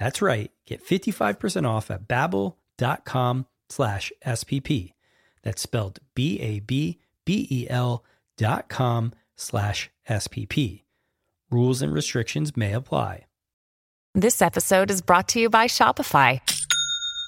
That's right. Get 55% off at babbel.com slash SPP. That's spelled B-A-B-B-E-L dot com slash SPP. Rules and restrictions may apply. This episode is brought to you by Shopify.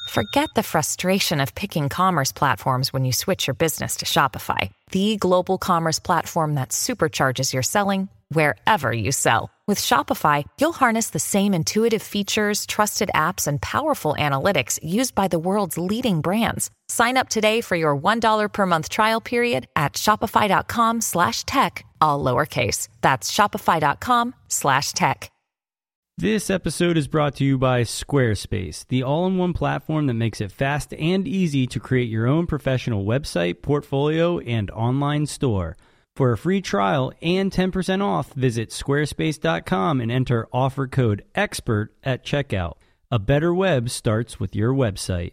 Forget the frustration of picking commerce platforms when you switch your business to Shopify, the global commerce platform that supercharges your selling wherever you sell. With Shopify, you'll harness the same intuitive features, trusted apps, and powerful analytics used by the world's leading brands. Sign up today for your $1 per month trial period at shopify.com slash tech, all lowercase. That's shopify.com slash tech. This episode is brought to you by Squarespace, the all in one platform that makes it fast and easy to create your own professional website, portfolio, and online store. For a free trial and 10% off, visit squarespace.com and enter offer code EXPERT at checkout. A better web starts with your website.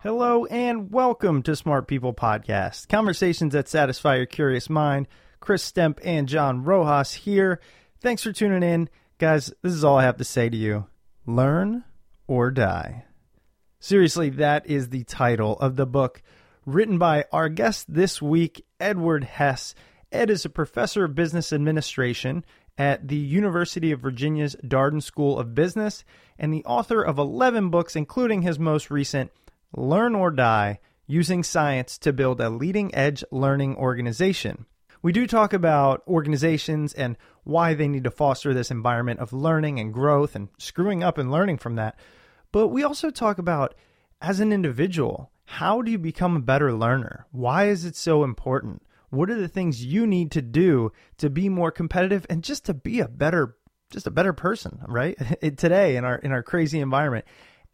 Hello and welcome to Smart People Podcast, conversations that satisfy your curious mind. Chris Stemp and John Rojas here. Thanks for tuning in. Guys, this is all I have to say to you. Learn or die. Seriously, that is the title of the book written by our guest this week, Edward Hess. Ed is a professor of business administration at the University of Virginia's Darden School of Business and the author of 11 books, including his most recent, Learn or Die Using Science to Build a Leading Edge Learning Organization. We do talk about organizations and why they need to foster this environment of learning and growth and screwing up and learning from that. But we also talk about, as an individual, how do you become a better learner? Why is it so important? What are the things you need to do to be more competitive and just to be a better just a better person, right? Today in our in our crazy environment.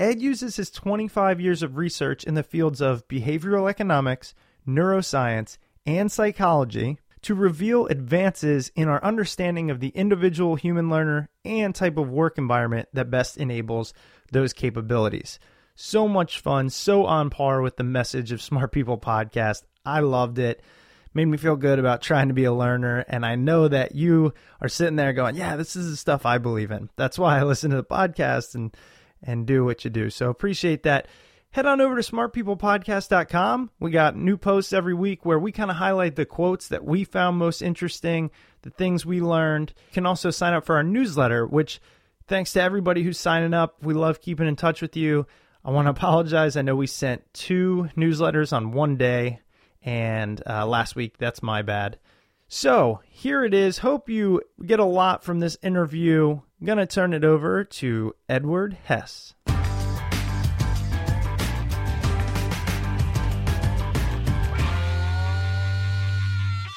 Ed uses his 25 years of research in the fields of behavioral economics, neuroscience, and psychology to reveal advances in our understanding of the individual human learner and type of work environment that best enables those capabilities. So much fun, so on par with the message of Smart People podcast. I loved it. Made me feel good about trying to be a learner. And I know that you are sitting there going, yeah, this is the stuff I believe in. That's why I listen to the podcast and, and do what you do. So appreciate that. Head on over to smartpeoplepodcast.com. We got new posts every week where we kind of highlight the quotes that we found most interesting, the things we learned. You can also sign up for our newsletter, which thanks to everybody who's signing up. We love keeping in touch with you. I want to apologize. I know we sent two newsletters on one day, and uh, last week, that's my bad. So here it is. Hope you get a lot from this interview. I'm going to turn it over to Edward Hess.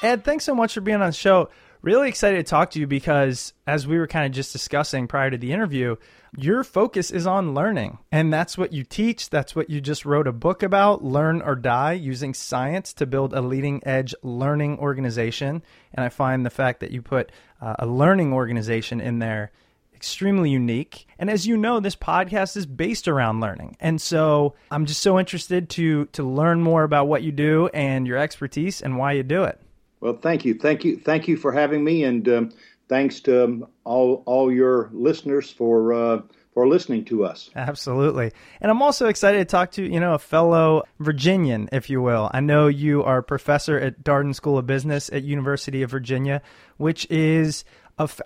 Ed, thanks so much for being on the show. really excited to talk to you because, as we were kind of just discussing prior to the interview, your focus is on learning. And that's what you teach. That's what you just wrote a book about Learn or Die using science to build a leading edge learning organization. And I find the fact that you put uh, a learning organization in there extremely unique. And as you know, this podcast is based around learning. And so I'm just so interested to to learn more about what you do and your expertise and why you do it. Well, thank you, thank you, thank you for having me, and um, thanks to um, all all your listeners for uh, for listening to us. Absolutely, and I'm also excited to talk to you know a fellow Virginian, if you will. I know you are a professor at Darden School of Business at University of Virginia, which is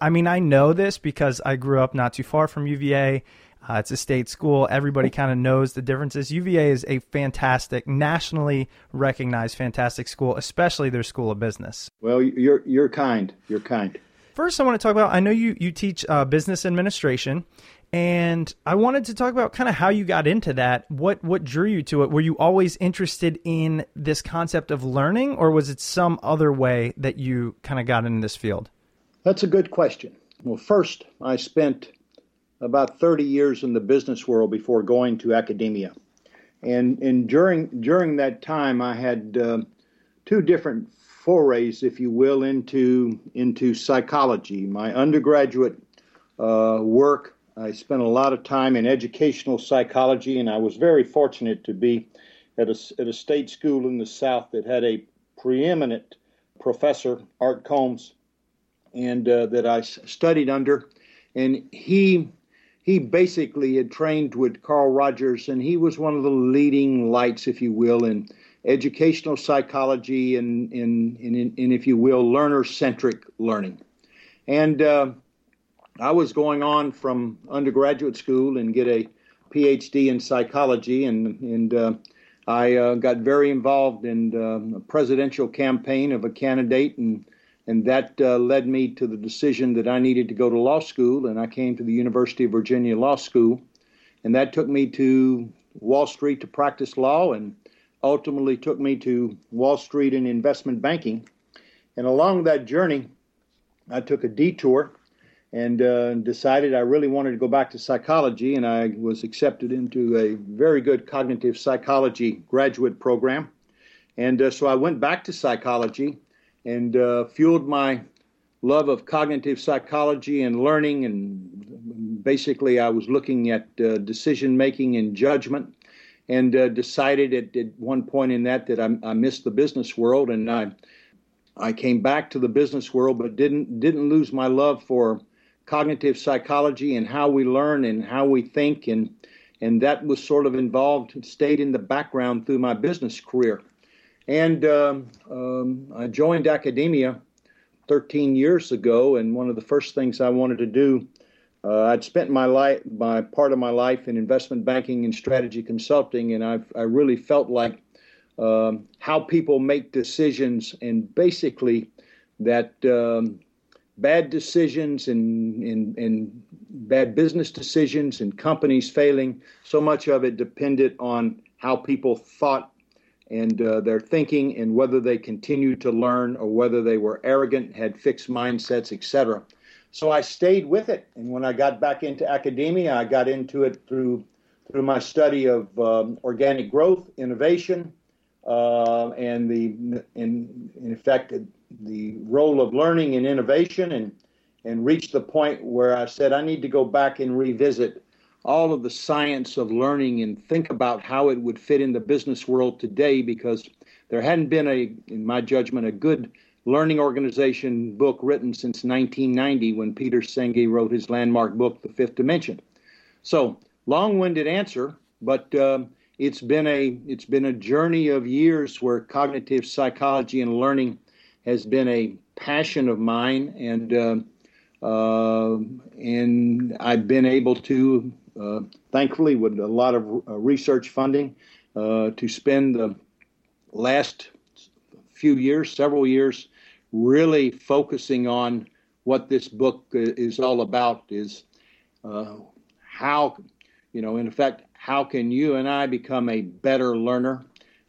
I mean, I know this because I grew up not too far from UVA. Uh, it's a state school. Everybody kind of knows the differences. UVA is a fantastic, nationally recognized, fantastic school, especially their school of business. Well, you're you're kind. You're kind. First, I want to talk about. I know you you teach uh, business administration, and I wanted to talk about kind of how you got into that. What what drew you to it? Were you always interested in this concept of learning, or was it some other way that you kind of got in this field? That's a good question. Well, first, I spent about 30 years in the business world before going to academia. And, and during, during that time, I had uh, two different forays, if you will, into, into psychology. My undergraduate uh, work, I spent a lot of time in educational psychology, and I was very fortunate to be at a, at a state school in the South that had a preeminent professor, Art Combs, and uh, that I studied under, and he he basically had trained with Carl Rogers, and he was one of the leading lights, if you will, in educational psychology and in, in, in if you will, learner-centric learning. And uh, I was going on from undergraduate school and get a PhD in psychology, and and uh, I uh, got very involved in uh, a presidential campaign of a candidate and and that uh, led me to the decision that I needed to go to law school, and I came to the University of Virginia Law School, and that took me to Wall Street to practice law, and ultimately took me to Wall Street and investment banking. And along that journey, I took a detour and uh, decided I really wanted to go back to psychology, and I was accepted into a very good cognitive psychology graduate program. And uh, so I went back to psychology and uh, fueled my love of cognitive psychology and learning. And basically, I was looking at uh, decision making and judgment, and uh, decided at, at, one point in that that I, I, missed the business world, and I I came back to the business world, but didn't didn't lose my love for cognitive psychology and how we learn and how we think and and that was sort of involved stayed in the background through my business career. And um, um, I joined academia 13 years ago, and one of the first things I wanted to do, uh, I'd spent my life, my part of my life in investment banking and strategy consulting, and I've, I really felt like um, how people make decisions, and basically that um, bad decisions and, and, and bad business decisions and companies failing, so much of it depended on how people thought and uh, their thinking and whether they continued to learn or whether they were arrogant, had fixed mindsets, etc. So I stayed with it, and when I got back into academia, I got into it through through my study of um, organic growth, innovation, uh, and the in, in effect the role of learning and innovation, and and reached the point where I said I need to go back and revisit all of the science of learning and think about how it would fit in the business world today because there hadn't been a in my judgment a good learning organization book written since 1990 when Peter Senge wrote his landmark book The Fifth Dimension. So, long-winded answer, but um, it's been a it's been a journey of years where cognitive psychology and learning has been a passion of mine and uh, uh, and I've been able to uh, thankfully, with a lot of uh, research funding, uh, to spend the last few years, several years, really focusing on what this book is all about is uh, how, you know, in effect, how can you and I become a better learner?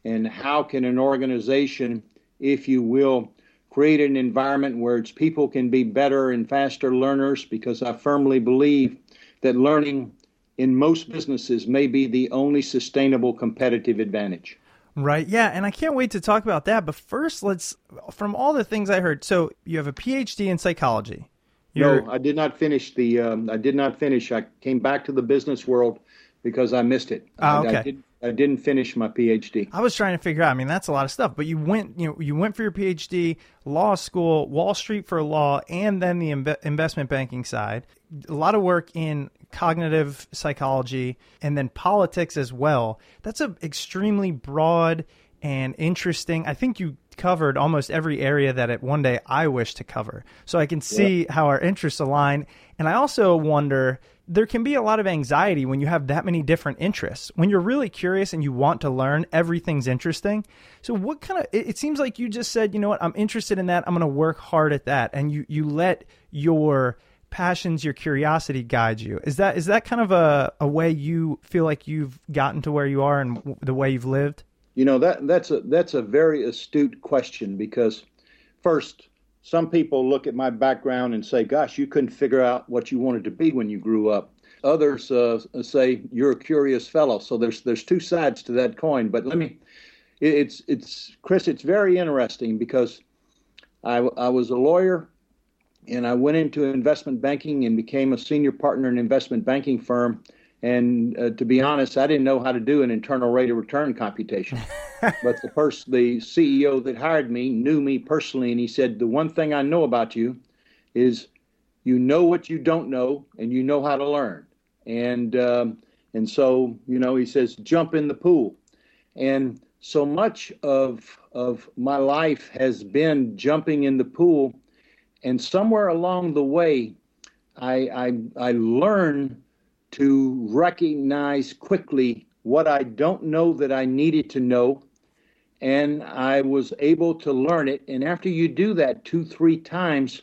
And how can an organization, if you will, create an environment where its people can be better and faster learners because I firmly believe that learning in most businesses may be the only sustainable competitive advantage. Right. Yeah. And I can't wait to talk about that. But first, let's, from all the things I heard, so you have a PhD in psychology. You're... No, I did not finish the, um, I did not finish. I came back to the business world because I missed it. Oh, okay. I, I, did, I didn't finish my PhD. I was trying to figure out. I mean, that's a lot of stuff. But you went, you know, you went for your PhD, law school, Wall Street for law, and then the investment banking side. A lot of work in cognitive psychology, and then politics as well. That's an extremely broad and interesting. I think you covered almost every area that it one day I wish to cover. So I can see yeah. how our interests align. And I also wonder there can be a lot of anxiety when you have that many different interests. When you're really curious and you want to learn, everything's interesting. So what kind of it, it seems like you just said, you know what, I'm interested in that. I'm going to work hard at that. And you you let your passions, your curiosity guide you. Is that is that kind of a, a way you feel like you've gotten to where you are and the way you've lived? You know that that's a that's a very astute question because first some people look at my background and say, "Gosh, you couldn't figure out what you wanted to be when you grew up." Others uh, say you're a curious fellow. So there's there's two sides to that coin. But let me, it's it's Chris, it's very interesting because I I was a lawyer and I went into investment banking and became a senior partner in an investment banking firm. And uh, to be honest, I didn't know how to do an internal rate of return computation. but the person, the CEO that hired me, knew me personally, and he said, "The one thing I know about you is you know what you don't know, and you know how to learn." And um, and so you know, he says, "Jump in the pool." And so much of of my life has been jumping in the pool and somewhere along the way, I, I, I learned to recognize quickly what I don't know that I needed to know. And I was able to learn it. And after you do that two, three times,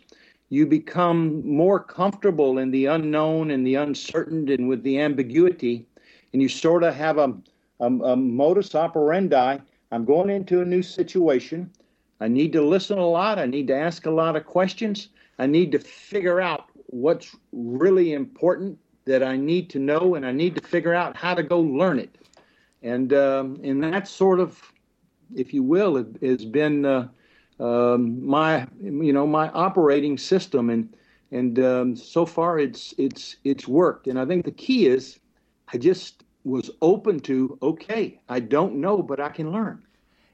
you become more comfortable in the unknown and the uncertain and with the ambiguity. And you sort of have a, a, a modus operandi. I'm going into a new situation. I need to listen a lot. I need to ask a lot of questions. I need to figure out what's really important that I need to know, and I need to figure out how to go learn it. And um, and that sort of, if you will, has been uh, um, my you know my operating system, and and um, so far it's it's it's worked. And I think the key is I just was open to okay, I don't know, but I can learn.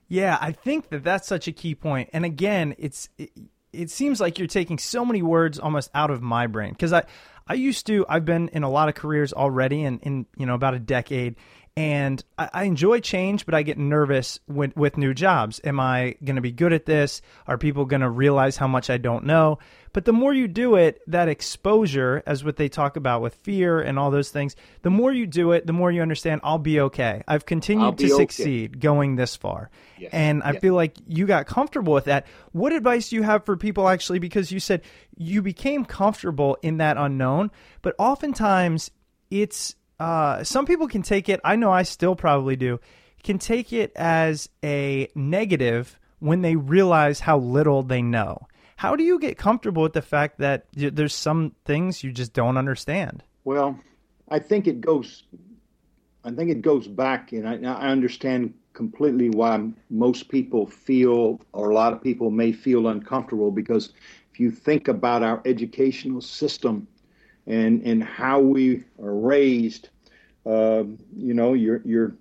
Yeah, I think that that's such a key point. And again, it's it, it seems like you're taking so many words almost out of my brain because I I used to I've been in a lot of careers already and in, you know about a decade and I, I, enjoy change, but I get nervous with, with new jobs. Am I going to be good at this? Are people going to realize how much I don't know? But the more you do it, that exposure, as what they talk about with fear and all those things, the more you do it, the more you understand I'll be okay. I've continued to okay. succeed going this far. Yes. And I yes. feel like you got comfortable with that. What advice do you have for people actually? Because you said you became comfortable in that unknown, but oftentimes it's uh, some people can take it. I know I still probably do. Can take it as a negative when they realize how little they know. How do you get comfortable with the fact that there's some things you just don't understand? Well, I think it goes. I think it goes back, and I, I understand completely why most people feel, or a lot of people may feel uncomfortable, because if you think about our educational system and and how we are raised. Uh, you know, you're you're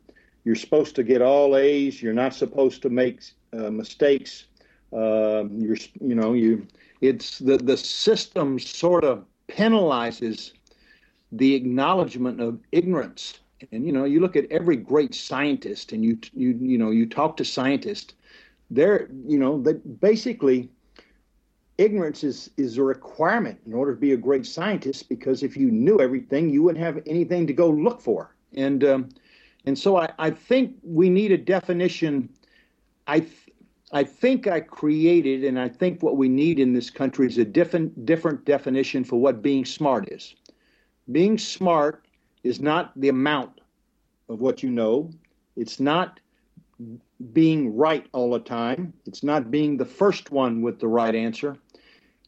you're supposed to get all A's. You're not supposed to make uh, mistakes. Uh, you're you know you it's the the system sort of penalizes the acknowledgement of ignorance. And you know, you look at every great scientist, and you you you know you talk to scientists. They're you know that basically ignorance is is a requirement in order to be a great scientist because if you knew everything you wouldn't have anything to go look for and um, and so I, I think we need a definition i i think i created and i think what we need in this country is a different different definition for what being smart is being smart is not the amount of what you know it's not being right all the time. It's not being the first one with the right answer.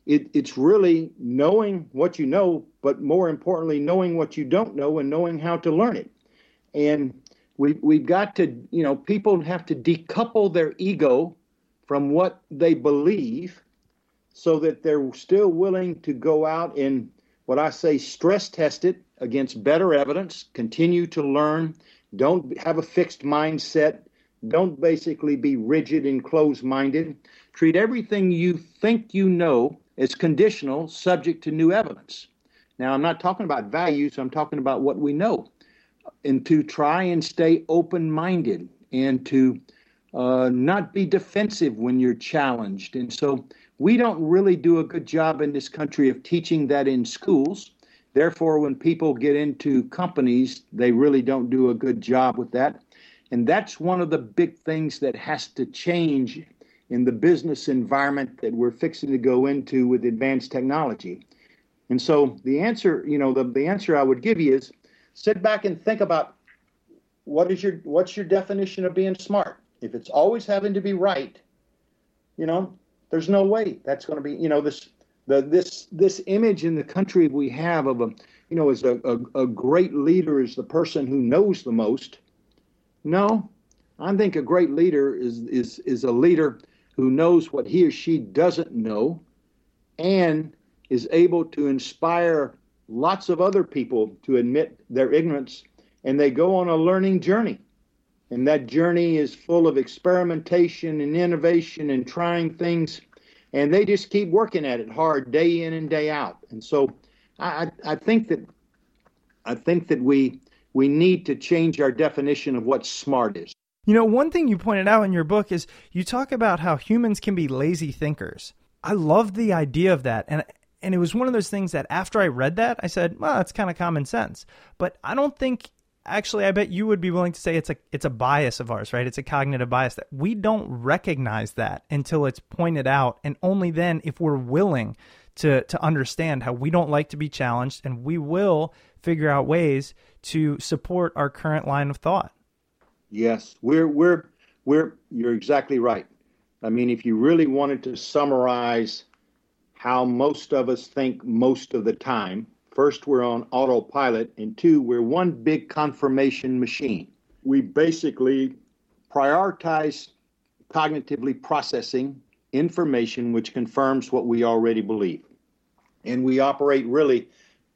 It, it's really knowing what you know, but more importantly, knowing what you don't know and knowing how to learn it. And we, we've got to, you know, people have to decouple their ego from what they believe so that they're still willing to go out and what I say stress test it against better evidence, continue to learn, don't have a fixed mindset, don't basically be rigid and closed minded. Treat everything you think you know as conditional, subject to new evidence. Now, I'm not talking about values, I'm talking about what we know. And to try and stay open minded and to uh, not be defensive when you're challenged. And so we don't really do a good job in this country of teaching that in schools. Therefore, when people get into companies, they really don't do a good job with that. And that's one of the big things that has to change in the business environment that we're fixing to go into with advanced technology. And so the answer, you know, the, the answer I would give you is sit back and think about what is your what's your definition of being smart? If it's always having to be right, you know, there's no way that's going to be, you know, this the this this image in the country we have of a you know as a, a, a great leader is the person who knows the most no, I think a great leader is, is, is a leader who knows what he or she doesn't know and is able to inspire lots of other people to admit their ignorance and they go on a learning journey. And that journey is full of experimentation and innovation and trying things. And they just keep working at it hard day in and day out. And so I, I think that I think that we we need to change our definition of what smart is. You know, one thing you pointed out in your book is you talk about how humans can be lazy thinkers. I love the idea of that. And and it was one of those things that after I read that, I said, well, that's kind of common sense. But I don't think actually I bet you would be willing to say it's a it's a bias of ours, right? It's a cognitive bias that we don't recognize that until it's pointed out and only then if we're willing to to understand how we don't like to be challenged and we will figure out ways to support our current line of thought. Yes, we're we're we're you're exactly right. I mean, if you really wanted to summarize how most of us think most of the time, first we're on autopilot and two we're one big confirmation machine. We basically prioritize cognitively processing information which confirms what we already believe. And we operate really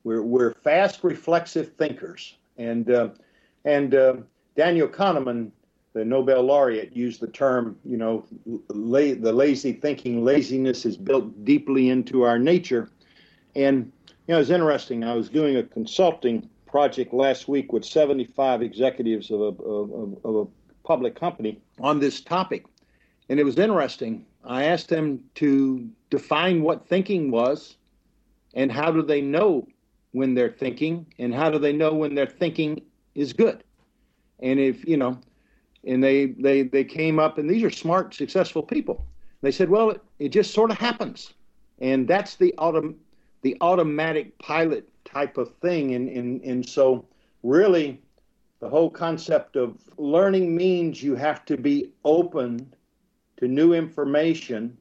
we're, we're fast reflexive thinkers. And, uh, and uh, Daniel Kahneman, the Nobel laureate, used the term, you know, la- the lazy thinking, laziness is built deeply into our nature. And, you know, interesting. I was doing a consulting project last week with 75 executives of a, of, of a public company on this topic. And it was interesting. I asked them to define what thinking was and how do they know when they're thinking and how do they know when their thinking is good and if you know and they they they came up and these are smart successful people they said well it, it just sort of happens and that's the autom- the automatic pilot type of thing and and and so really the whole concept of learning means you have to be open to new information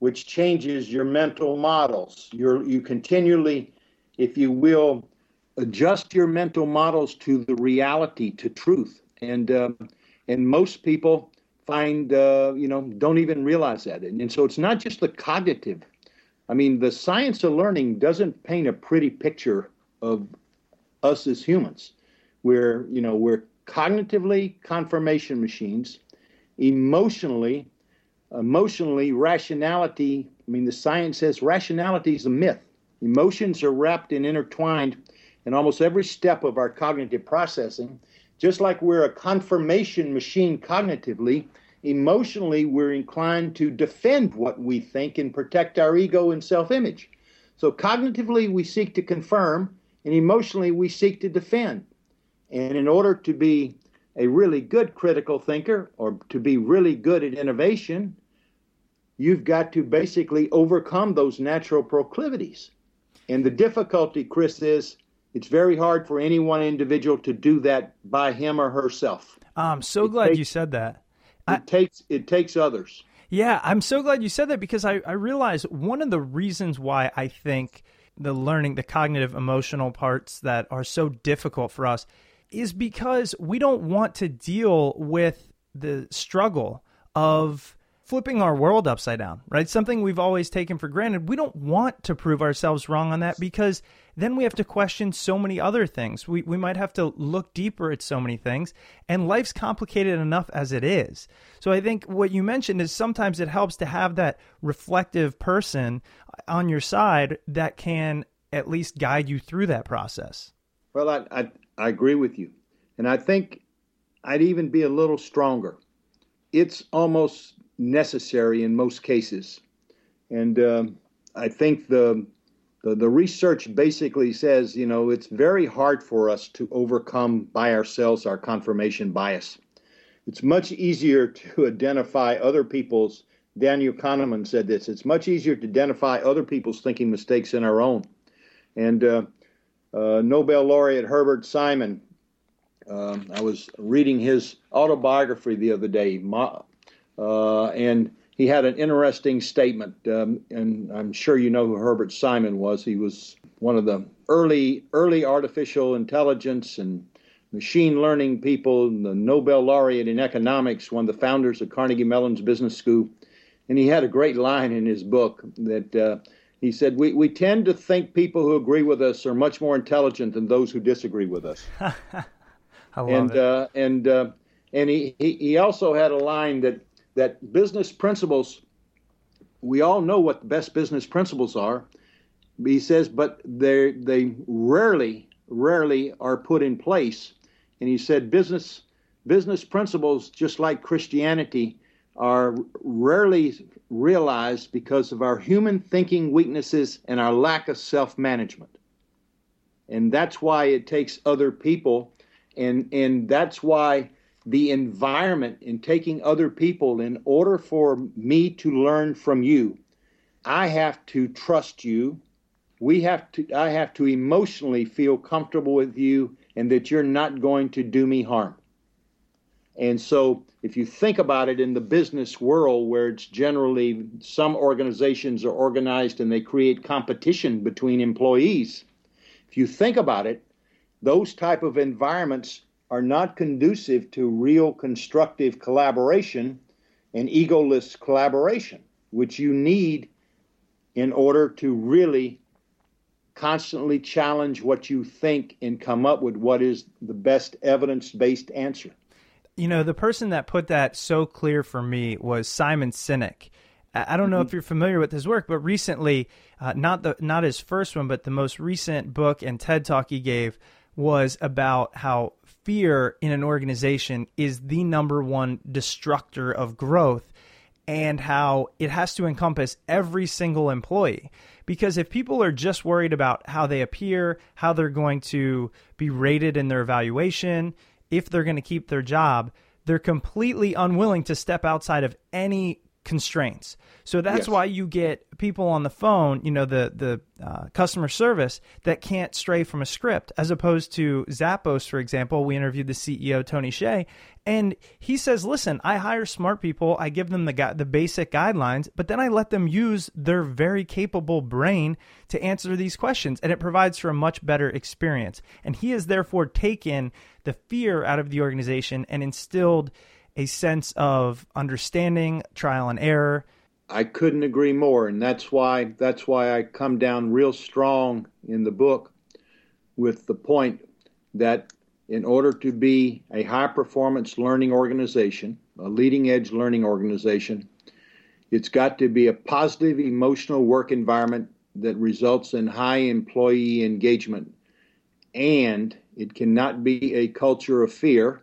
which changes your mental models you're you continually if you will, adjust your mental models to the reality, to truth. And um, and most people find uh, you know don't even realize that. And, and so it's not just the cognitive. I mean, the science of learning doesn't paint a pretty picture of us as humans. We're you know we're cognitively confirmation machines, emotionally, emotionally rationality. I mean, the science says rationality is a myth Emotions are wrapped and intertwined in almost every step of our cognitive processing. Just like we're a confirmation machine cognitively, emotionally, we're inclined to defend what we think and protect our ego and self image. So, cognitively, we seek to confirm, and emotionally, we seek to defend. And in order to be a really good critical thinker or to be really good at innovation, you've got to basically overcome those natural proclivities. And the difficulty, Chris, is it's very hard for any one individual to do that by him or herself. I'm so it glad takes- you said that. It I, takes it takes others. Yeah, I'm so glad you said that because I, I realize one of the reasons why I think the learning, the cognitive emotional parts that are so difficult for us is because we don't want to deal with the struggle of flipping our world upside down, right? Something we've always taken for granted. We don't want to prove ourselves wrong on that because then we have to question so many other things. We, we might have to look deeper at so many things, and life's complicated enough as it is. So I think what you mentioned is sometimes it helps to have that reflective person on your side that can at least guide you through that process. Well, I, I, I agree with you. And I think I'd even be a little stronger. It's almost necessary in most cases. And uh, I think the, the, the research basically says, you know, it's very hard for us to overcome by ourselves our confirmation bias. It's much easier to identify other people's. Daniel Kahneman said this. It's much easier to identify other people's thinking mistakes than our own. And uh, uh, Nobel laureate Herbert Simon, um, I was reading his autobiography the other day, and he had an interesting statement, um, and I'm sure you know who Herbert Simon was. He was one of the early early artificial intelligence and machine learning people, the Nobel laureate in economics, one of the founders of Carnegie Mellon's Business School. And he had a great line in his book that uh, he said, we, we tend to think people who agree with us are much more intelligent than those who disagree with us. I love and, it. Uh, and, uh, and he, he, he also had a line that that business principles, we all know what the best business principles are. He says, but they they rarely, rarely are put in place. And he said, business business principles, just like Christianity, are rarely realized because of our human thinking weaknesses and our lack of self management. And that's why it takes other people, and and that's why the environment in taking other people in order for me to learn from you. I have to trust you. We have to i have to emotionally feel comfortable with you and that you're not going to do me harm. And so if you think about it in the business world where it's generally some organizations are organized and they create competition between employees if you think about it those type of environments are not conducive to real constructive collaboration and egoless collaboration, which you need in order to really constantly challenge what you think and come up with what is the best evidence based answer. You know, the person that put that so clear for me was Simon Sinek. I don't know mm-hmm. if you're familiar with his work, but recently, uh, not the not his first one, but the most recent book and TED talk he gave was about how fear in an organization is the number one destructor of growth and how it has to encompass every single employee. Because if people are just worried about how they appear, how they're going to be rated in their evaluation, if they're going to keep their job, they're completely unwilling to step outside of any constraints. So that's yes. why you get people on the phone, you know, the the uh, customer service that can't stray from a script, as opposed to Zappos, for example. We interviewed the CEO Tony Hsieh, and he says, "Listen, I hire smart people. I give them the gu- the basic guidelines, but then I let them use their very capable brain to answer these questions, and it provides for a much better experience." And he has therefore taken the fear out of the organization and instilled a sense of understanding, trial and error. I couldn't agree more, and that's why that's why I come down real strong in the book with the point that in order to be a high performance learning organization, a leading edge learning organization, it's got to be a positive emotional work environment that results in high employee engagement. And it cannot be a culture of fear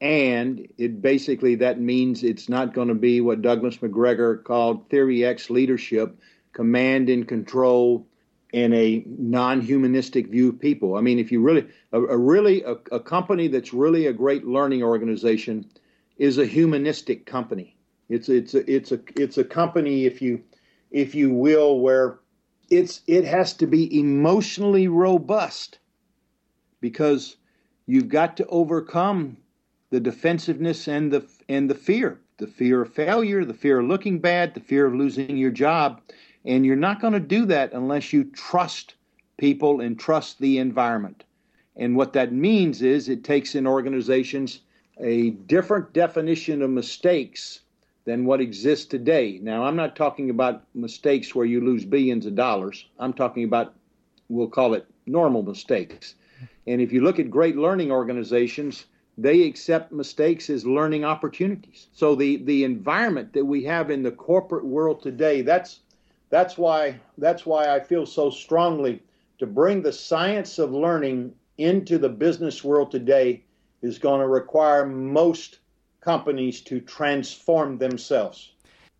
and it basically that means it's not going to be what Douglas McGregor called Theory X leadership, command and control, and a non-humanistic view of people. I mean, if you really a, a really a, a company that's really a great learning organization is a humanistic company. It's it's a, it's a it's a company if you if you will where it's it has to be emotionally robust because you've got to overcome the defensiveness and the and the fear. the fear of failure, the fear of looking bad, the fear of losing your job. And you're not going to do that unless you trust people and trust the environment. And what that means is it takes in organizations a different definition of mistakes than what exists today. Now, I'm not talking about mistakes where you lose billions of dollars. I'm talking about, we'll call it normal mistakes. And if you look at great learning organizations, they accept mistakes as learning opportunities. So the, the environment that we have in the corporate world today, that's that's why that's why I feel so strongly to bring the science of learning into the business world today is going to require most companies to transform themselves.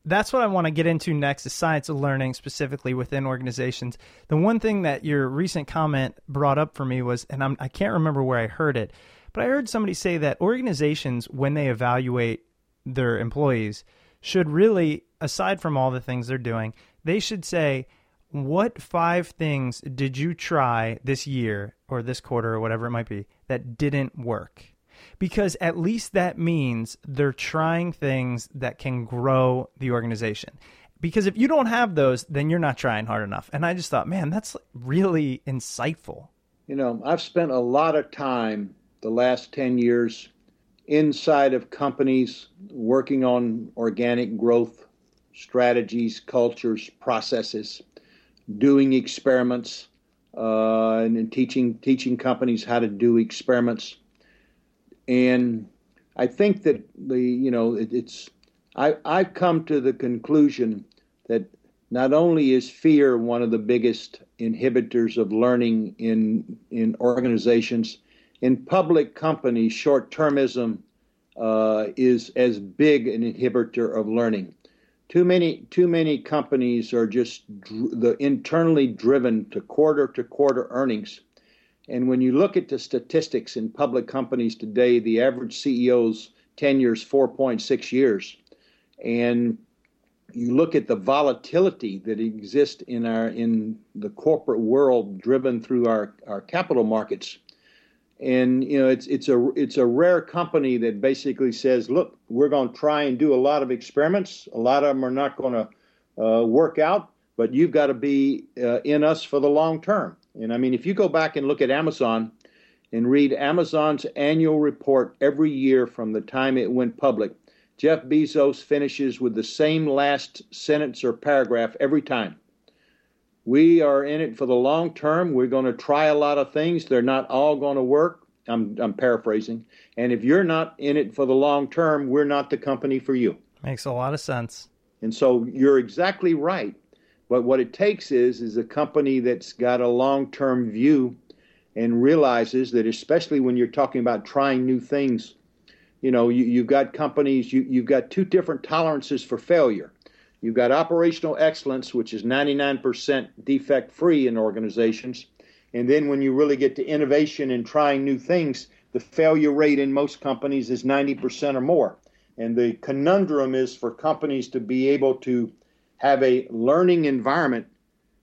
That's what I want to get into next is science of learning specifically within organizations. The one thing that your recent comment brought up for me was, and I'm, I can't remember where I heard it, but I heard somebody say that organizations, when they evaluate their employees, should really, aside from all the things they're doing, they should say, what five things did you try this year or this quarter or whatever it might be that didn't work? because at least that means they're trying things that can grow the organization. Because if you don't have those, then you're not trying hard enough. And I just thought, man, that's really insightful. You know, I've spent a lot of time the last 10 years inside of companies working on organic growth strategies, cultures, processes, doing experiments, uh, and, and teaching teaching companies how to do experiments. And I think that the you know it, it's I I've come to the conclusion that not only is fear one of the biggest inhibitors of learning in in organizations, in public companies, short-termism uh, is as big an inhibitor of learning. Too many too many companies are just dr- the internally driven to quarter to quarter earnings and when you look at the statistics in public companies today, the average CEO's tenure is 4.6 years. And you look at the volatility that exists in our in the corporate world driven through our, our capital markets. And you know, it's it's a it's a rare company that basically says, look, we're going to try and do a lot of experiments. A lot of them are not going to uh, work out, but you've got to be uh, in us for the long term. And I mean, if you go back and look at Amazon and read Amazon's annual report every year from the time it went public, Jeff Bezos finishes with the same last sentence or paragraph every time. We are in it for the long term. We're going to try a lot of things. They're not all going to work. I'm, I'm paraphrasing. And if you're not in it for the long term, we're not the company for you. Makes a lot of sense. And so you're exactly right. But what it takes is is a company that's got a long-term view and realizes that especially when you're talking about trying new things, you know, you, you've got companies, you, you've got two different tolerances for failure. You've got operational excellence, which is 99% defect free in organizations. And then when you really get to innovation and trying new things, the failure rate in most companies is 90% or more. And the conundrum is for companies to be able to have a learning environment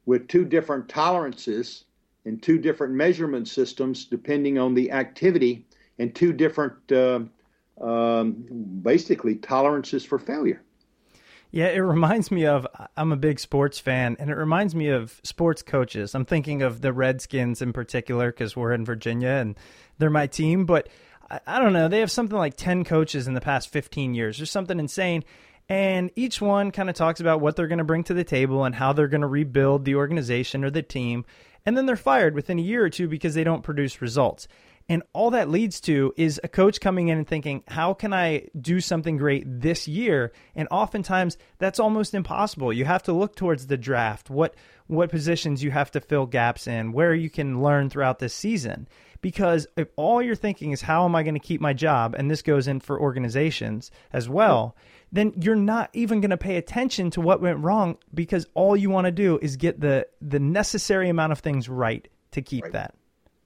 with two different tolerances and two different measurement systems depending on the activity and two different uh, um, basically tolerances for failure. Yeah, it reminds me of I'm a big sports fan, and it reminds me of sports coaches. I'm thinking of the Redskins in particular because we're in Virginia and they're my team. But I, I, don't know, they have something like 10 coaches in the past 15 years or something insane. And each one kind of talks about what they're going to bring to the table and how they're going to rebuild the organization or the team. And then they're fired within a year or two because they don't produce results. And all that leads to is a coach coming in and thinking, how can I do something great this year? And oftentimes that's almost impossible. You have to look towards the draft, what what positions you have to fill gaps in, where you can learn throughout this season. Because if all you're thinking is how am I going to keep my job, and this goes in for organizations as well, then you're not even going to pay attention to what went wrong because all you want to do is get the the necessary amount of things right to keep right. that.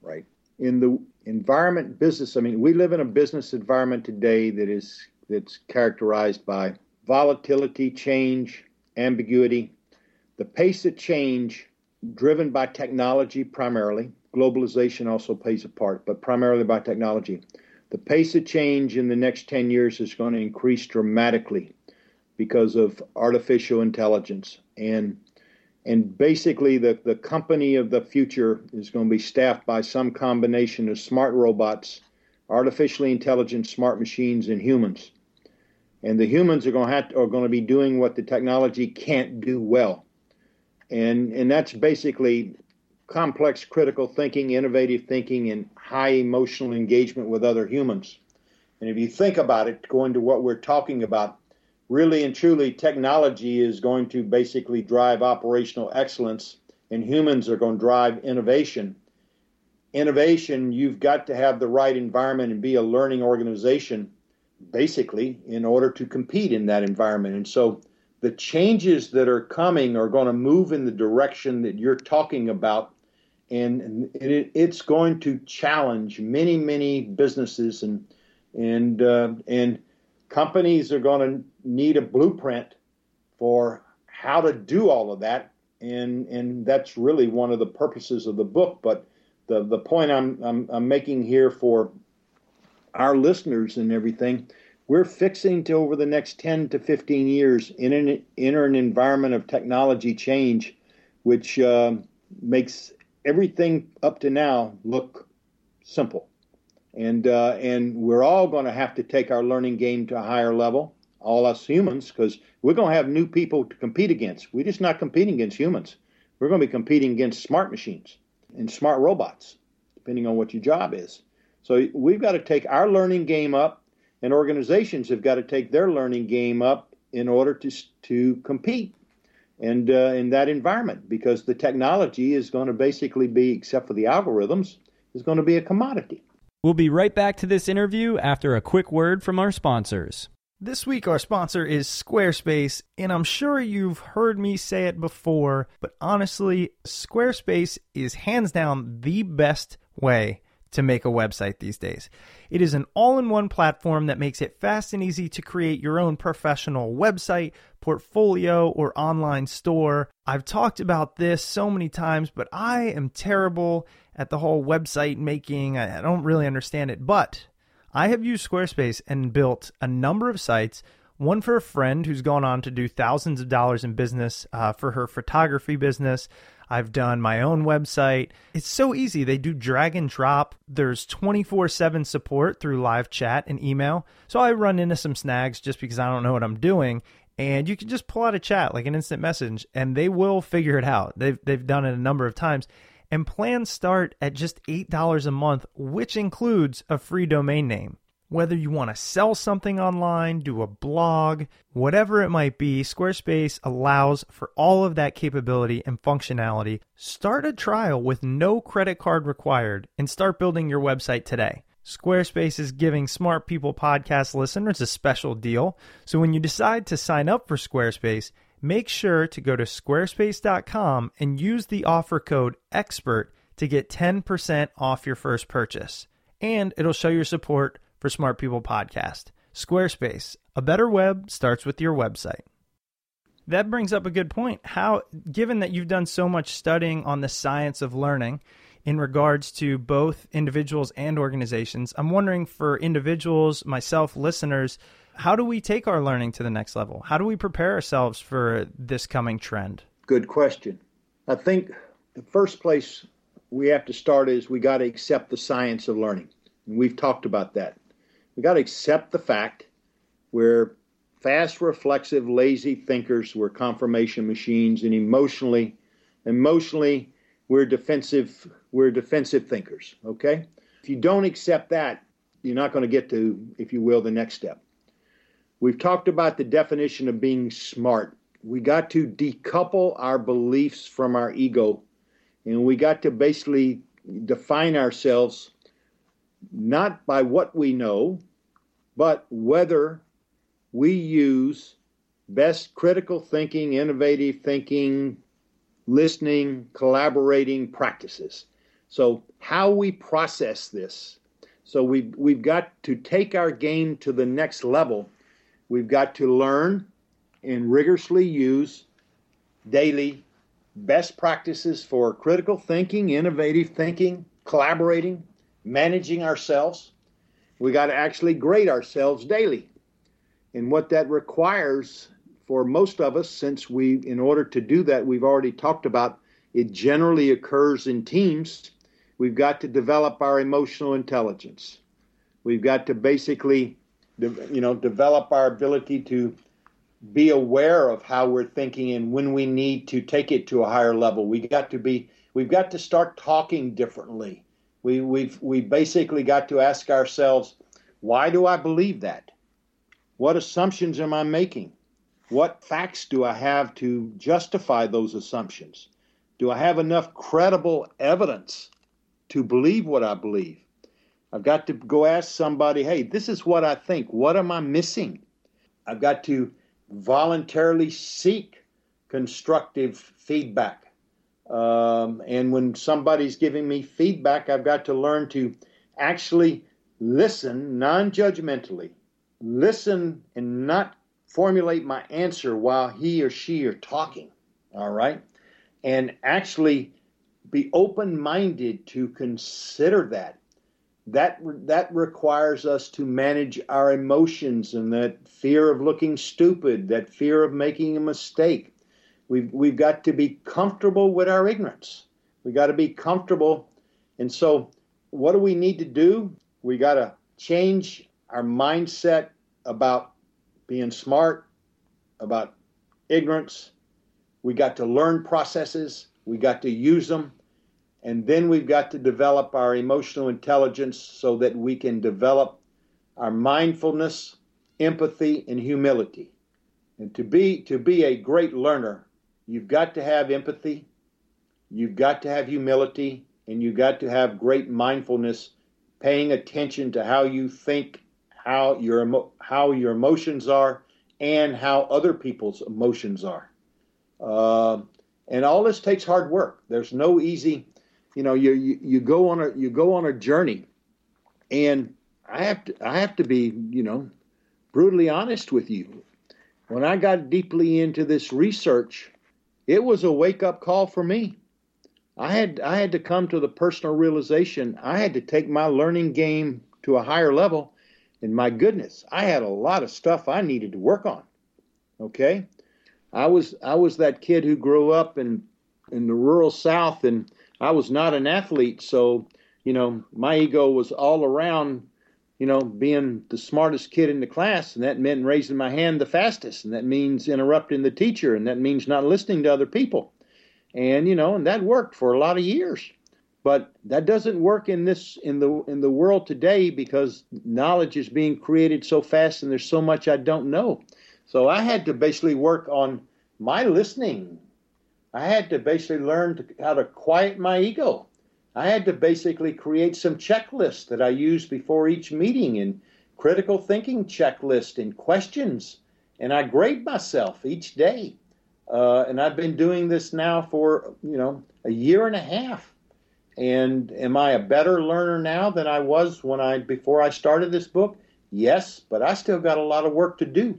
Right. In the environment business, I mean, we live in a business environment today that is that's characterized by volatility, change, ambiguity, the pace of change driven by technology primarily. Globalization also plays a part, but primarily by technology. the pace of change in the next 10 years is going to increase dramatically because of artificial intelligence and and basically the, the company of the future is going to be staffed by some combination of smart robots artificially intelligent smart machines and humans. And the humans are going to have to, are going to be doing what the technology can't do well. And and that's basically complex critical thinking innovative thinking and high emotional engagement with other humans. And if you think about it going to what we're talking about really and truly technology is going to basically drive operational excellence and humans are going to drive innovation. Innovation you've got to have the right environment and be a learning organization basically in order to compete in that environment. And so the changes that are coming are going to move in the direction that you're talking about and it, it's going to challenge many many businesses and and uh, and companies are going to need a blueprint for how to do all of that and and that's really one of the purposes of the book. But the the point I'm I'm, I'm making here for our listeners and everything we're fixing to over the next 10 to 15 years in an, enter an environment of technology change which uh, makes everything up to now look simple and uh, and we're all going to have to take our learning game to a higher level all us humans because we're going to have new people to compete against. We're just not competing against humans. We're going to be competing against smart machines and smart robots depending on what your job is. So we've got to take our learning game up and organizations have got to take their learning game up in order to to compete and uh, in that environment because the technology is going to basically be except for the algorithms is going to be a commodity We'll be right back to this interview after a quick word from our sponsors. This week, our sponsor is Squarespace, and I'm sure you've heard me say it before, but honestly, Squarespace is hands down the best way to make a website these days. It is an all in one platform that makes it fast and easy to create your own professional website, portfolio, or online store. I've talked about this so many times, but I am terrible at the whole website making. I don't really understand it, but I have used Squarespace and built a number of sites. One for a friend who's gone on to do thousands of dollars in business uh, for her photography business. I've done my own website. It's so easy. They do drag and drop. There's 24 7 support through live chat and email. So I run into some snags just because I don't know what I'm doing. And you can just pull out a chat like an instant message and they will figure it out. They've, they've done it a number of times and plans start at just $8 a month, which includes a free domain name. Whether you want to sell something online, do a blog, whatever it might be, Squarespace allows for all of that capability and functionality. Start a trial with no credit card required and start building your website today. Squarespace is giving Smart People podcast listeners a special deal. So when you decide to sign up for Squarespace, make sure to go to squarespace.com and use the offer code EXPERT to get 10% off your first purchase. And it'll show your support for Smart People Podcast. Squarespace, a better web starts with your website. That brings up a good point. How, given that you've done so much studying on the science of learning in regards to both individuals and organizations, I'm wondering for individuals, myself, listeners, how do we take our learning to the next level? How do we prepare ourselves for this coming trend? Good question. I think the first place we have to start is we got to accept the science of learning. And we've talked about that. We got to accept the fact we're fast, reflexive, lazy thinkers, we're confirmation machines, and emotionally, emotionally, we're defensive, we're defensive thinkers. Okay? If you don't accept that, you're not going to get to, if you will, the next step. We've talked about the definition of being smart. We got to decouple our beliefs from our ego, and we got to basically define ourselves not by what we know, but whether we use best critical thinking, innovative thinking, listening, collaborating practices. So, how we process this. So, we've, we've got to take our game to the next level We've got to learn and rigorously use daily best practices for critical thinking, innovative thinking, collaborating, managing ourselves. we got to actually grade ourselves daily. And what that requires for most of us, since we, in order to do that, we've already talked about it generally occurs in teams. We've got to develop our emotional intelligence. We've got to basically, you know, develop our ability to be aware of how we're thinking and when we need to take it to a higher level. We got to be, we've got to start talking differently. We, we've, we basically got to ask ourselves, why do I believe that? What assumptions am I making? What facts do I have to justify those assumptions? Do I have enough credible evidence to believe what I believe? I've got to go ask somebody, hey, this is what I think. What am I missing? I've got to voluntarily seek constructive feedback. Um, and when somebody's giving me feedback, I've got to learn to actually listen non judgmentally, listen and not formulate my answer while he or she are talking. All right and actually be open minded to consider that. That, that requires us to manage our emotions and that fear of looking stupid, that fear of making a mistake. We've, we've got to be comfortable with our ignorance. We got to be comfortable. And so, what do we need to do? We got to change our mindset about being smart, about ignorance, we got to learn processes, we got to use them, and then we've got to develop our emotional intelligence so that we can develop our mindfulness, empathy, and humility. And to be to be a great learner, you've got to have empathy, you've got to have humility, and you've got to have great mindfulness, paying attention to how you think, how your how your emotions are, and how other people's emotions are. Uh, and all this takes hard work. There's no easy, you know, you, you, you go on a you go on a journey, and I have to I have to be you know brutally honest with you. When I got deeply into this research, it was a wake up call for me. I had I had to come to the personal realization I had to take my learning game to a higher level. And my goodness, I had a lot of stuff I needed to work on. Okay? I was I was that kid who grew up in in the rural South, and I was not an athlete, so you know my ego was all around, you know, being the smartest kid in the class, and that meant raising my hand the fastest, and that means interrupting the teacher, and that means not listening to other people, and you know, and that worked for a lot of years. But that doesn't work in this in the in the world today because knowledge is being created so fast, and there's so much I don't know. So I had to basically work on my listening. I had to basically learn to, how to quiet my ego. I had to basically create some checklists that I use before each meeting and critical thinking checklist and questions. And I grade myself each day. Uh, and I've been doing this now for, you know, a year and a half. And am I a better learner now than I was when I before I started this book? Yes, but I still got a lot of work to do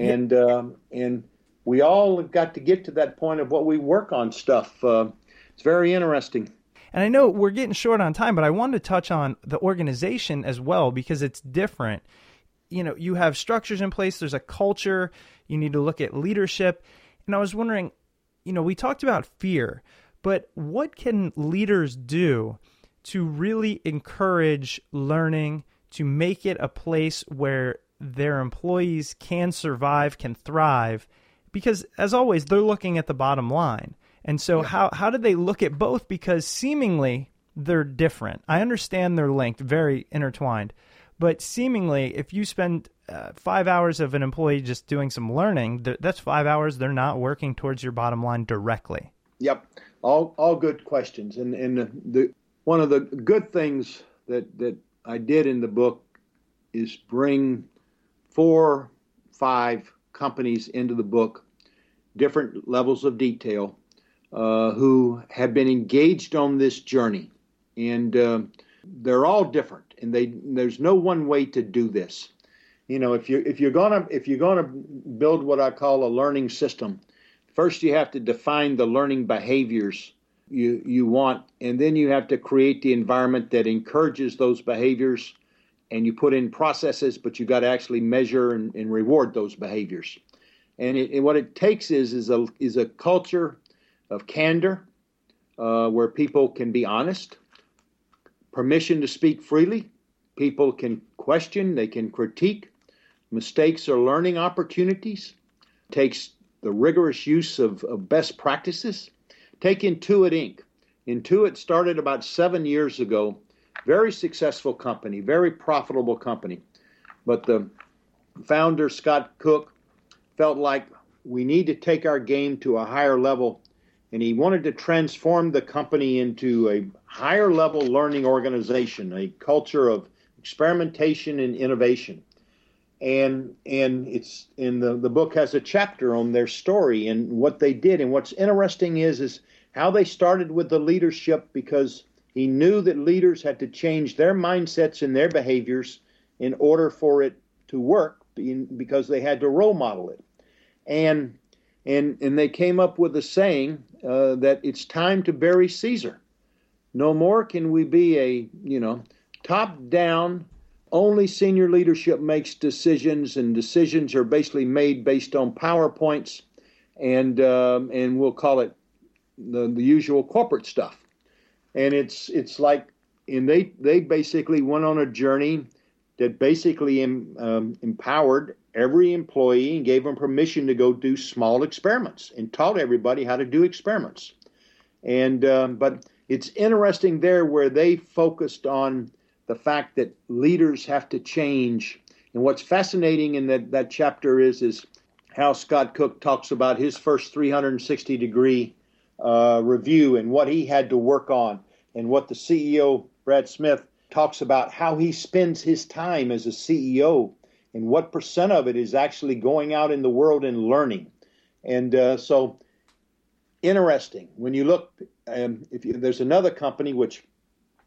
and um, and we all have got to get to that point of what we work on stuff. Uh, it's very interesting. And I know we're getting short on time, but I wanted to touch on the organization as well because it's different. You know, you have structures in place, there's a culture, you need to look at leadership. And I was wondering, you know, we talked about fear, but what can leaders do to really encourage learning, to make it a place where their employees can survive, can thrive, because as always, they're looking at the bottom line. And so, yeah. how how do they look at both? Because seemingly they're different. I understand they're linked, very intertwined, but seemingly, if you spend uh, five hours of an employee just doing some learning, th- that's five hours they're not working towards your bottom line directly. Yep, all all good questions, and and the, the one of the good things that that I did in the book is bring four, five companies into the book, different levels of detail, uh, who have been engaged on this journey, and uh, they're all different, and they there's no one way to do this. You know, if you if you're gonna if you're gonna build what I call a learning system, first you have to define the learning behaviors you you want, and then you have to create the environment that encourages those behaviors and you put in processes, but you got to actually measure and, and, reward those behaviors. And, it, and, what it takes is is a is a culture of candor, uh, where people can be honest, permission to speak freely, people can question, they can critique, mistakes are learning opportunities, takes the rigorous use of, of best practices. Take Intuit Inc. Intuit started about seven years ago very successful company, very profitable company. But the founder, Scott Cook, felt like we need to take our game to a higher level, and he wanted to transform the company into a higher level learning organization, a culture of experimentation and innovation. And and it's in the, the book has a chapter on their story and what they did. And what's interesting is is how they started with the leadership because he knew that leaders had to change their mindsets and their behaviors in order for it to work because they had to role model it. And and and they came up with a saying uh, that it's time to bury Caesar. No more can we be a you know top down. Only senior leadership makes decisions, and decisions are basically made based on powerpoints, and um, and we'll call it the, the usual corporate stuff and it's it's like and they they basically went on a journey that basically um, empowered every employee and gave them permission to go do small experiments and taught everybody how to do experiments. And um, but it's interesting there where they focused on the fact that leaders have to change. And what's fascinating in that, that chapter is is how scott cook talks about his first 360 degree uh, review and what he had to work on, and what the CEO, Brad Smith, talks about how he spends his time as a CEO and what percent of it is actually going out in the world and learning. And uh, so, interesting when you look. Um, if you, there's another company which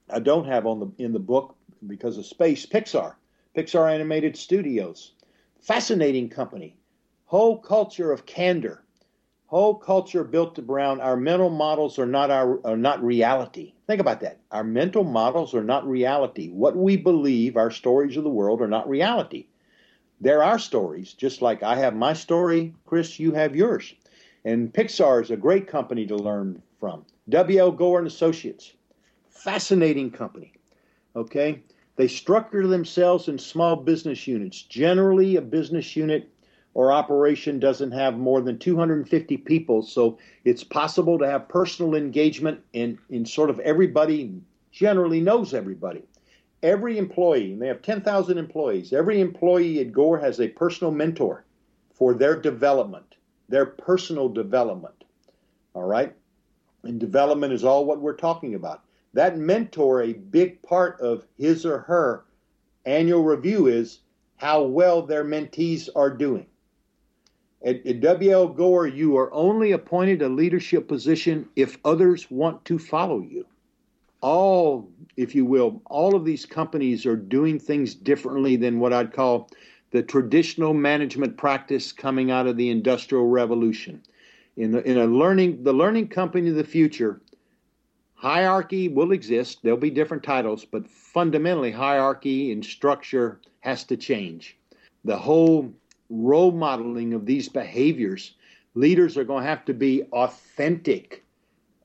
I don't have on the in the book because of space, Pixar, Pixar Animated Studios, fascinating company, whole culture of candor whole culture built around our mental models are not our are not reality. Think about that. Our mental models are not reality. What we believe, our stories of the world, are not reality. They're our stories, just like I have my story, Chris, you have yours. And Pixar is a great company to learn from. W.L. Gore and Associates, fascinating company. Okay? They structure themselves in small business units. Generally, a business unit or operation doesn't have more than 250 people. So it's possible to have personal engagement in, in sort of everybody generally knows everybody. Every employee, and they have 10,000 employees, every employee at Gore has a personal mentor for their development, their personal development. All right? And development is all what we're talking about. That mentor, a big part of his or her annual review is how well their mentees are doing. At, at W.L. Gore, you are only appointed a leadership position if others want to follow you. All, if you will, all of these companies are doing things differently than what I'd call the traditional management practice coming out of the Industrial Revolution. In, the, in a learning, the learning company of the future, hierarchy will exist. There'll be different titles, but fundamentally, hierarchy and structure has to change. The whole role modeling of these behaviors. Leaders are going to have to be authentic,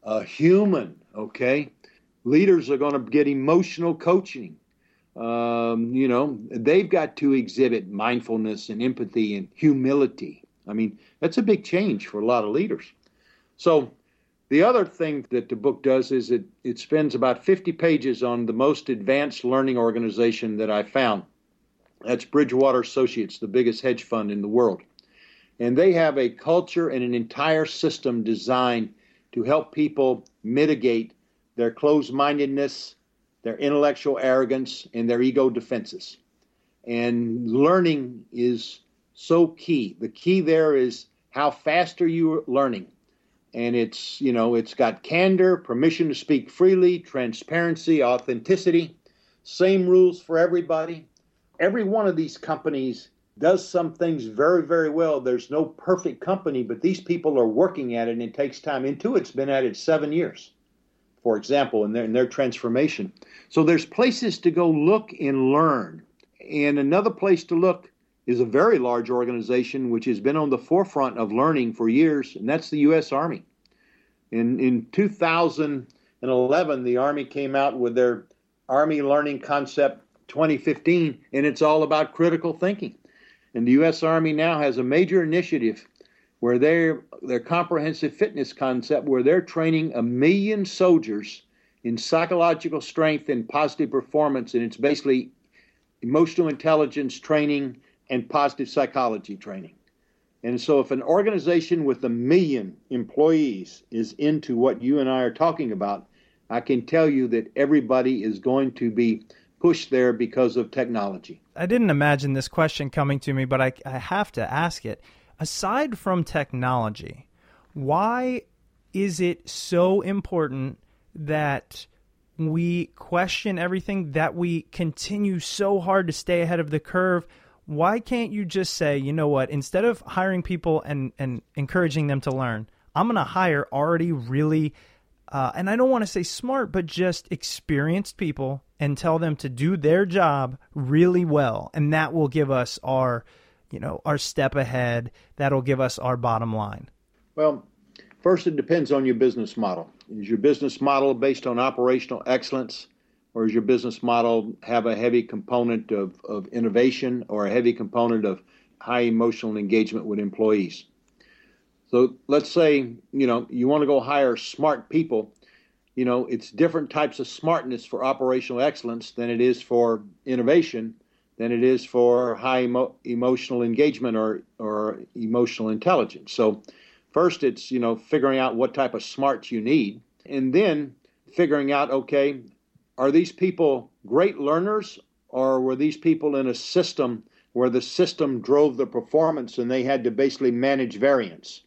uh, human, okay? Leaders are going to get emotional coaching. Um, you know, they've got to exhibit mindfulness and empathy and humility. I mean, that's a big change for a lot of leaders. So, the other thing that the book does is it, it spends about 50 pages on the most advanced learning organization that I found. That's Bridgewater Associates, the biggest hedge fund in the world. And they have a culture and an entire system designed to help people mitigate their closed mindedness, their intellectual arrogance, and their ego defenses. And learning is so key. The key there is how fast are you learning? And it's, you know, it's got candor, permission to speak freely, transparency, authenticity, same rules for everybody every one of these companies does some things very, very well. There's no perfect company, but these people are working at it and it takes time. Intuit's been at it seven years, for example, in their, in their transformation. So there's places to go look and learn. And another place to look is a very large organization which has been on the forefront of learning for years, and that's the U.S. Army. In, in 2011, the Army came out with their Army Learning Concept 2015, and it's all about critical thinking. And the U.S. Army now has a major initiative where their their comprehensive fitness concept, where they're training a million soldiers in psychological strength and positive performance, and it's basically emotional intelligence training and positive psychology training. And so, if an organization with a million employees is into what you and I are talking about, I can tell you that everybody is going to be pushed there because of technology. I didn't imagine this question coming to me, but I, I have to ask it. Aside from technology, why is it so important that we question everything, that we continue so hard to stay ahead of the curve? Why can't you just say, you know what, instead of hiring people and, and encouraging them to learn, I'm going to hire already really uh, and I don't want to say smart, but just experienced people and tell them to do their job really well. And that will give us our, you know, our step ahead. That'll give us our bottom line. Well, first, it depends on your business model. Is your business model based on operational excellence? Or does your business model have a heavy component of, of innovation or a heavy component of high emotional engagement with employees? So let's say, you know, you want to go hire smart people. You know, it's different types of smartness for operational excellence than it is for innovation, than it is for high emo- emotional engagement or, or emotional intelligence. So first it's, you know, figuring out what type of smarts you need and then figuring out, okay, are these people great learners or were these people in a system where the system drove the performance and they had to basically manage variance?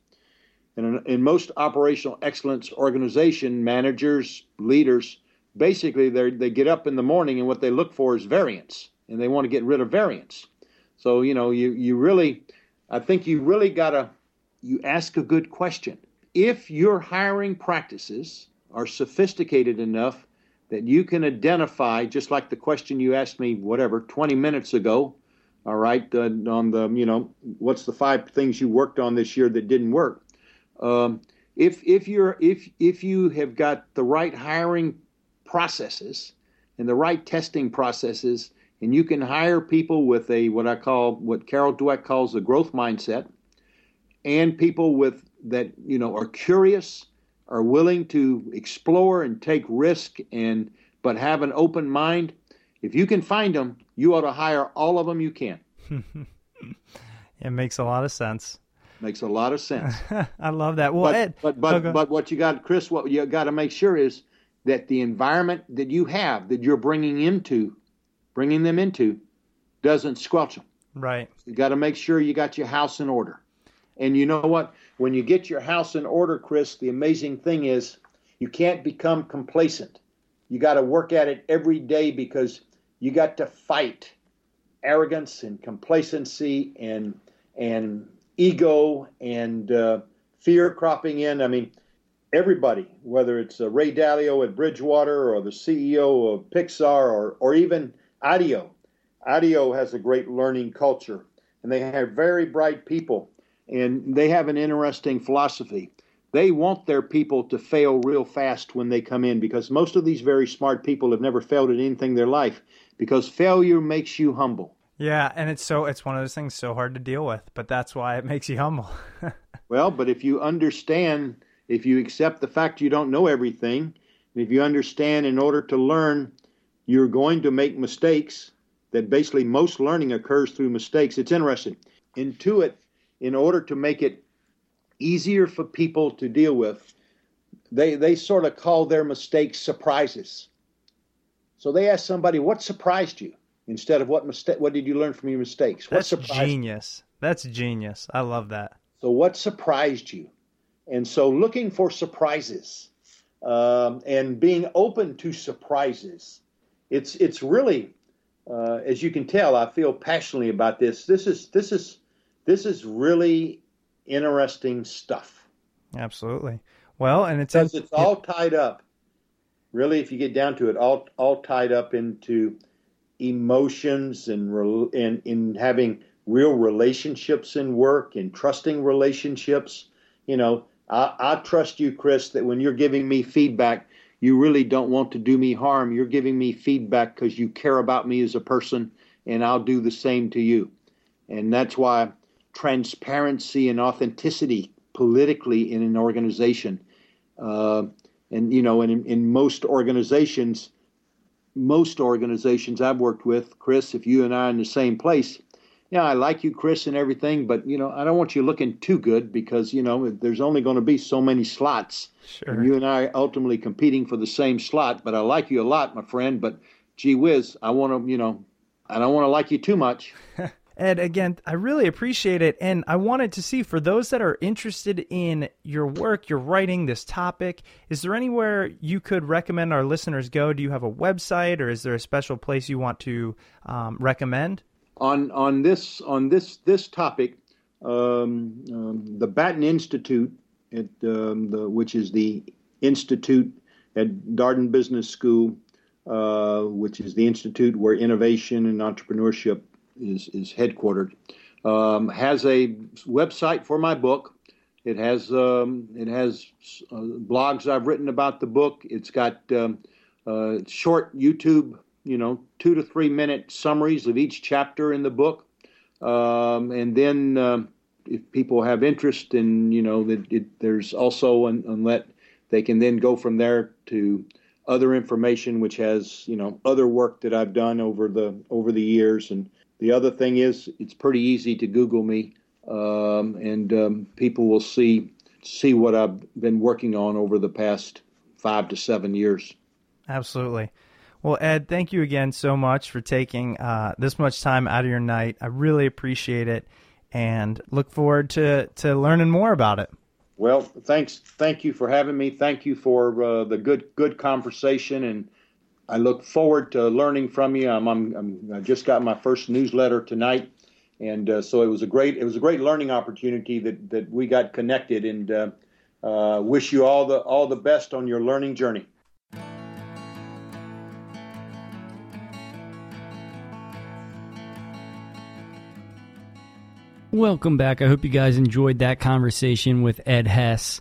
In, in most operational excellence organization managers leaders basically they they get up in the morning and what they look for is variance. And they want to get rid of variance. So you know you you really i think you really got to you ask a good question. If your hiring practices are sophisticated enough that you can identify just like the question you asked me whatever 20 minutes ago all right uh, on the you know what's the five things you worked on this year that didn't work um, if if you're if if you have got the right hiring processes and the right testing processes, and you can hire people with a what I call what Carol Dweck calls a growth mindset, and people with that you know are curious, are willing to explore and take risk, and but have an open mind. If you can find them, you ought to hire all of them you can. it makes a lot of sense. Makes a lot of sense. I love that. Well, but, Ed, but but, oh, okay. but what you got, Chris, what you got to make sure is that the environment that you have that you're bringing into, bringing them into, doesn't squelch them. Right. You got to make sure you got your house in order. And you know what? When you get your house in order, Chris, the amazing thing is you can't become complacent. You got to work at it every day because you got to fight arrogance and complacency and and ego and uh, fear cropping in. I mean, everybody, whether it's uh, Ray Dalio at Bridgewater or the CEO of Pixar or, or even IDEO. IDEO has a great learning culture and they have very bright people and they have an interesting philosophy. They want their people to fail real fast when they come in because most of these very smart people have never failed at anything in their life because failure makes you humble. Yeah, and it's so it's one of those things so hard to deal with, but that's why it makes you humble. well, but if you understand, if you accept the fact you don't know everything, if you understand in order to learn, you're going to make mistakes, that basically most learning occurs through mistakes. It's interesting. Intuit, in order to make it easier for people to deal with, they, they sort of call their mistakes surprises. So they ask somebody, What surprised you? Instead of what mistake what did you learn from your mistakes? What that's genius you? that's genius. I love that. So what surprised you? And so looking for surprises um, and being open to surprises it's it's really uh, as you can tell i feel passionately about this. This is this is this is really interesting stuff. Absolutely. Well and it's because it's all tied up. Really if you get down to it all all tied up into emotions and in in having real relationships in work and trusting relationships. You know, I, I trust you, Chris, that when you're giving me feedback, you really don't want to do me harm. You're giving me feedback because you care about me as a person, and I'll do the same to you. And that's why transparency and authenticity politically in an organization, uh, and you know, in, in most organizations, most organizations I've worked with, Chris, if you and I are in the same place, yeah, I like you, Chris, and everything, but you know, I don't want you looking too good because you know there's only going to be so many slots. Sure. And you and I are ultimately competing for the same slot. But I like you a lot, my friend. But gee whiz, I want to, you know, I don't want to like you too much. Ed, again, I really appreciate it. And I wanted to see for those that are interested in your work, your writing, this topic, is there anywhere you could recommend our listeners go? Do you have a website or is there a special place you want to um, recommend? on on this on this this topic, um, um, the Batten Institute, at, um, the, which is the institute at Darden Business School, uh, which is the institute where innovation and entrepreneurship is is headquartered, um, has a website for my book. It has um, it has uh, blogs I've written about the book. It's got um, uh, short YouTube you know, two to three minute summaries of each chapter in the book. Um, and then uh, if people have interest in, you know, it, there's also, and let they can then go from there to other information, which has, you know, other work that I've done over the over the years. And the other thing is, it's pretty easy to Google me, um, and um, people will see see what I've been working on over the past five to seven years. Absolutely. Well, Ed, thank you again so much for taking uh, this much time out of your night. I really appreciate it, and look forward to to learning more about it. Well, thanks. Thank you for having me. Thank you for uh, the good good conversation, and I look forward to learning from you. I'm, I'm, I'm i just got my first newsletter tonight, and uh, so it was a great it was a great learning opportunity that that we got connected, and uh, uh, wish you all the all the best on your learning journey. Welcome back. I hope you guys enjoyed that conversation with Ed Hess.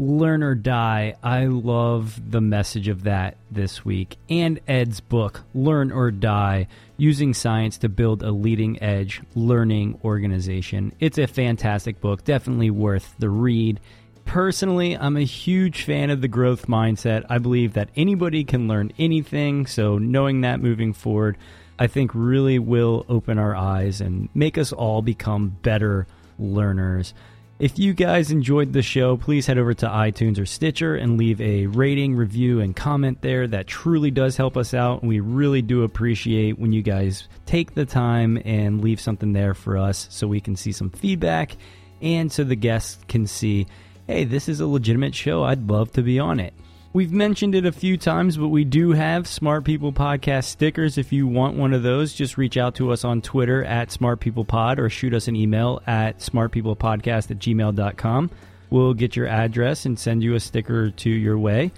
Learn or Die. I love the message of that this week. And Ed's book, Learn or Die Using Science to Build a Leading Edge Learning Organization. It's a fantastic book, definitely worth the read. Personally, I'm a huge fan of the growth mindset. I believe that anybody can learn anything, so knowing that moving forward, I think really will open our eyes and make us all become better learners. If you guys enjoyed the show, please head over to iTunes or Stitcher and leave a rating, review, and comment there. That truly does help us out. And we really do appreciate when you guys take the time and leave something there for us so we can see some feedback and so the guests can see, hey, this is a legitimate show. I'd love to be on it. We've mentioned it a few times, but we do have Smart People Podcast stickers. If you want one of those, just reach out to us on Twitter at Smart People Pod or shoot us an email at smartpeoplepodcast at gmail.com. We'll get your address and send you a sticker to your way.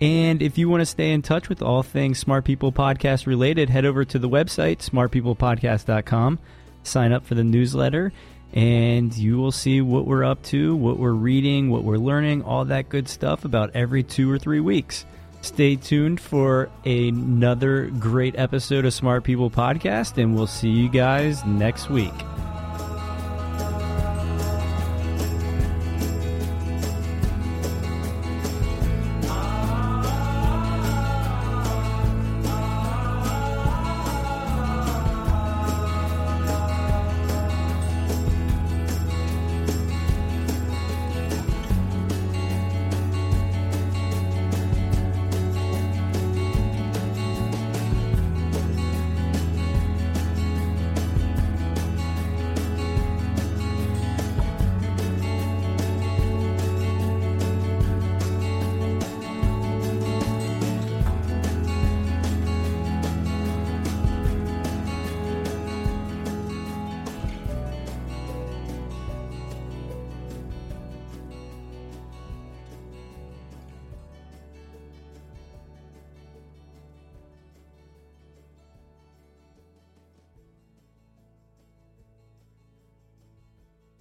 And if you want to stay in touch with all things Smart People Podcast related, head over to the website, smartpeoplepodcast.com, sign up for the newsletter, and you will see what we're up to, what we're reading, what we're learning, all that good stuff about every two or three weeks. Stay tuned for another great episode of Smart People Podcast, and we'll see you guys next week.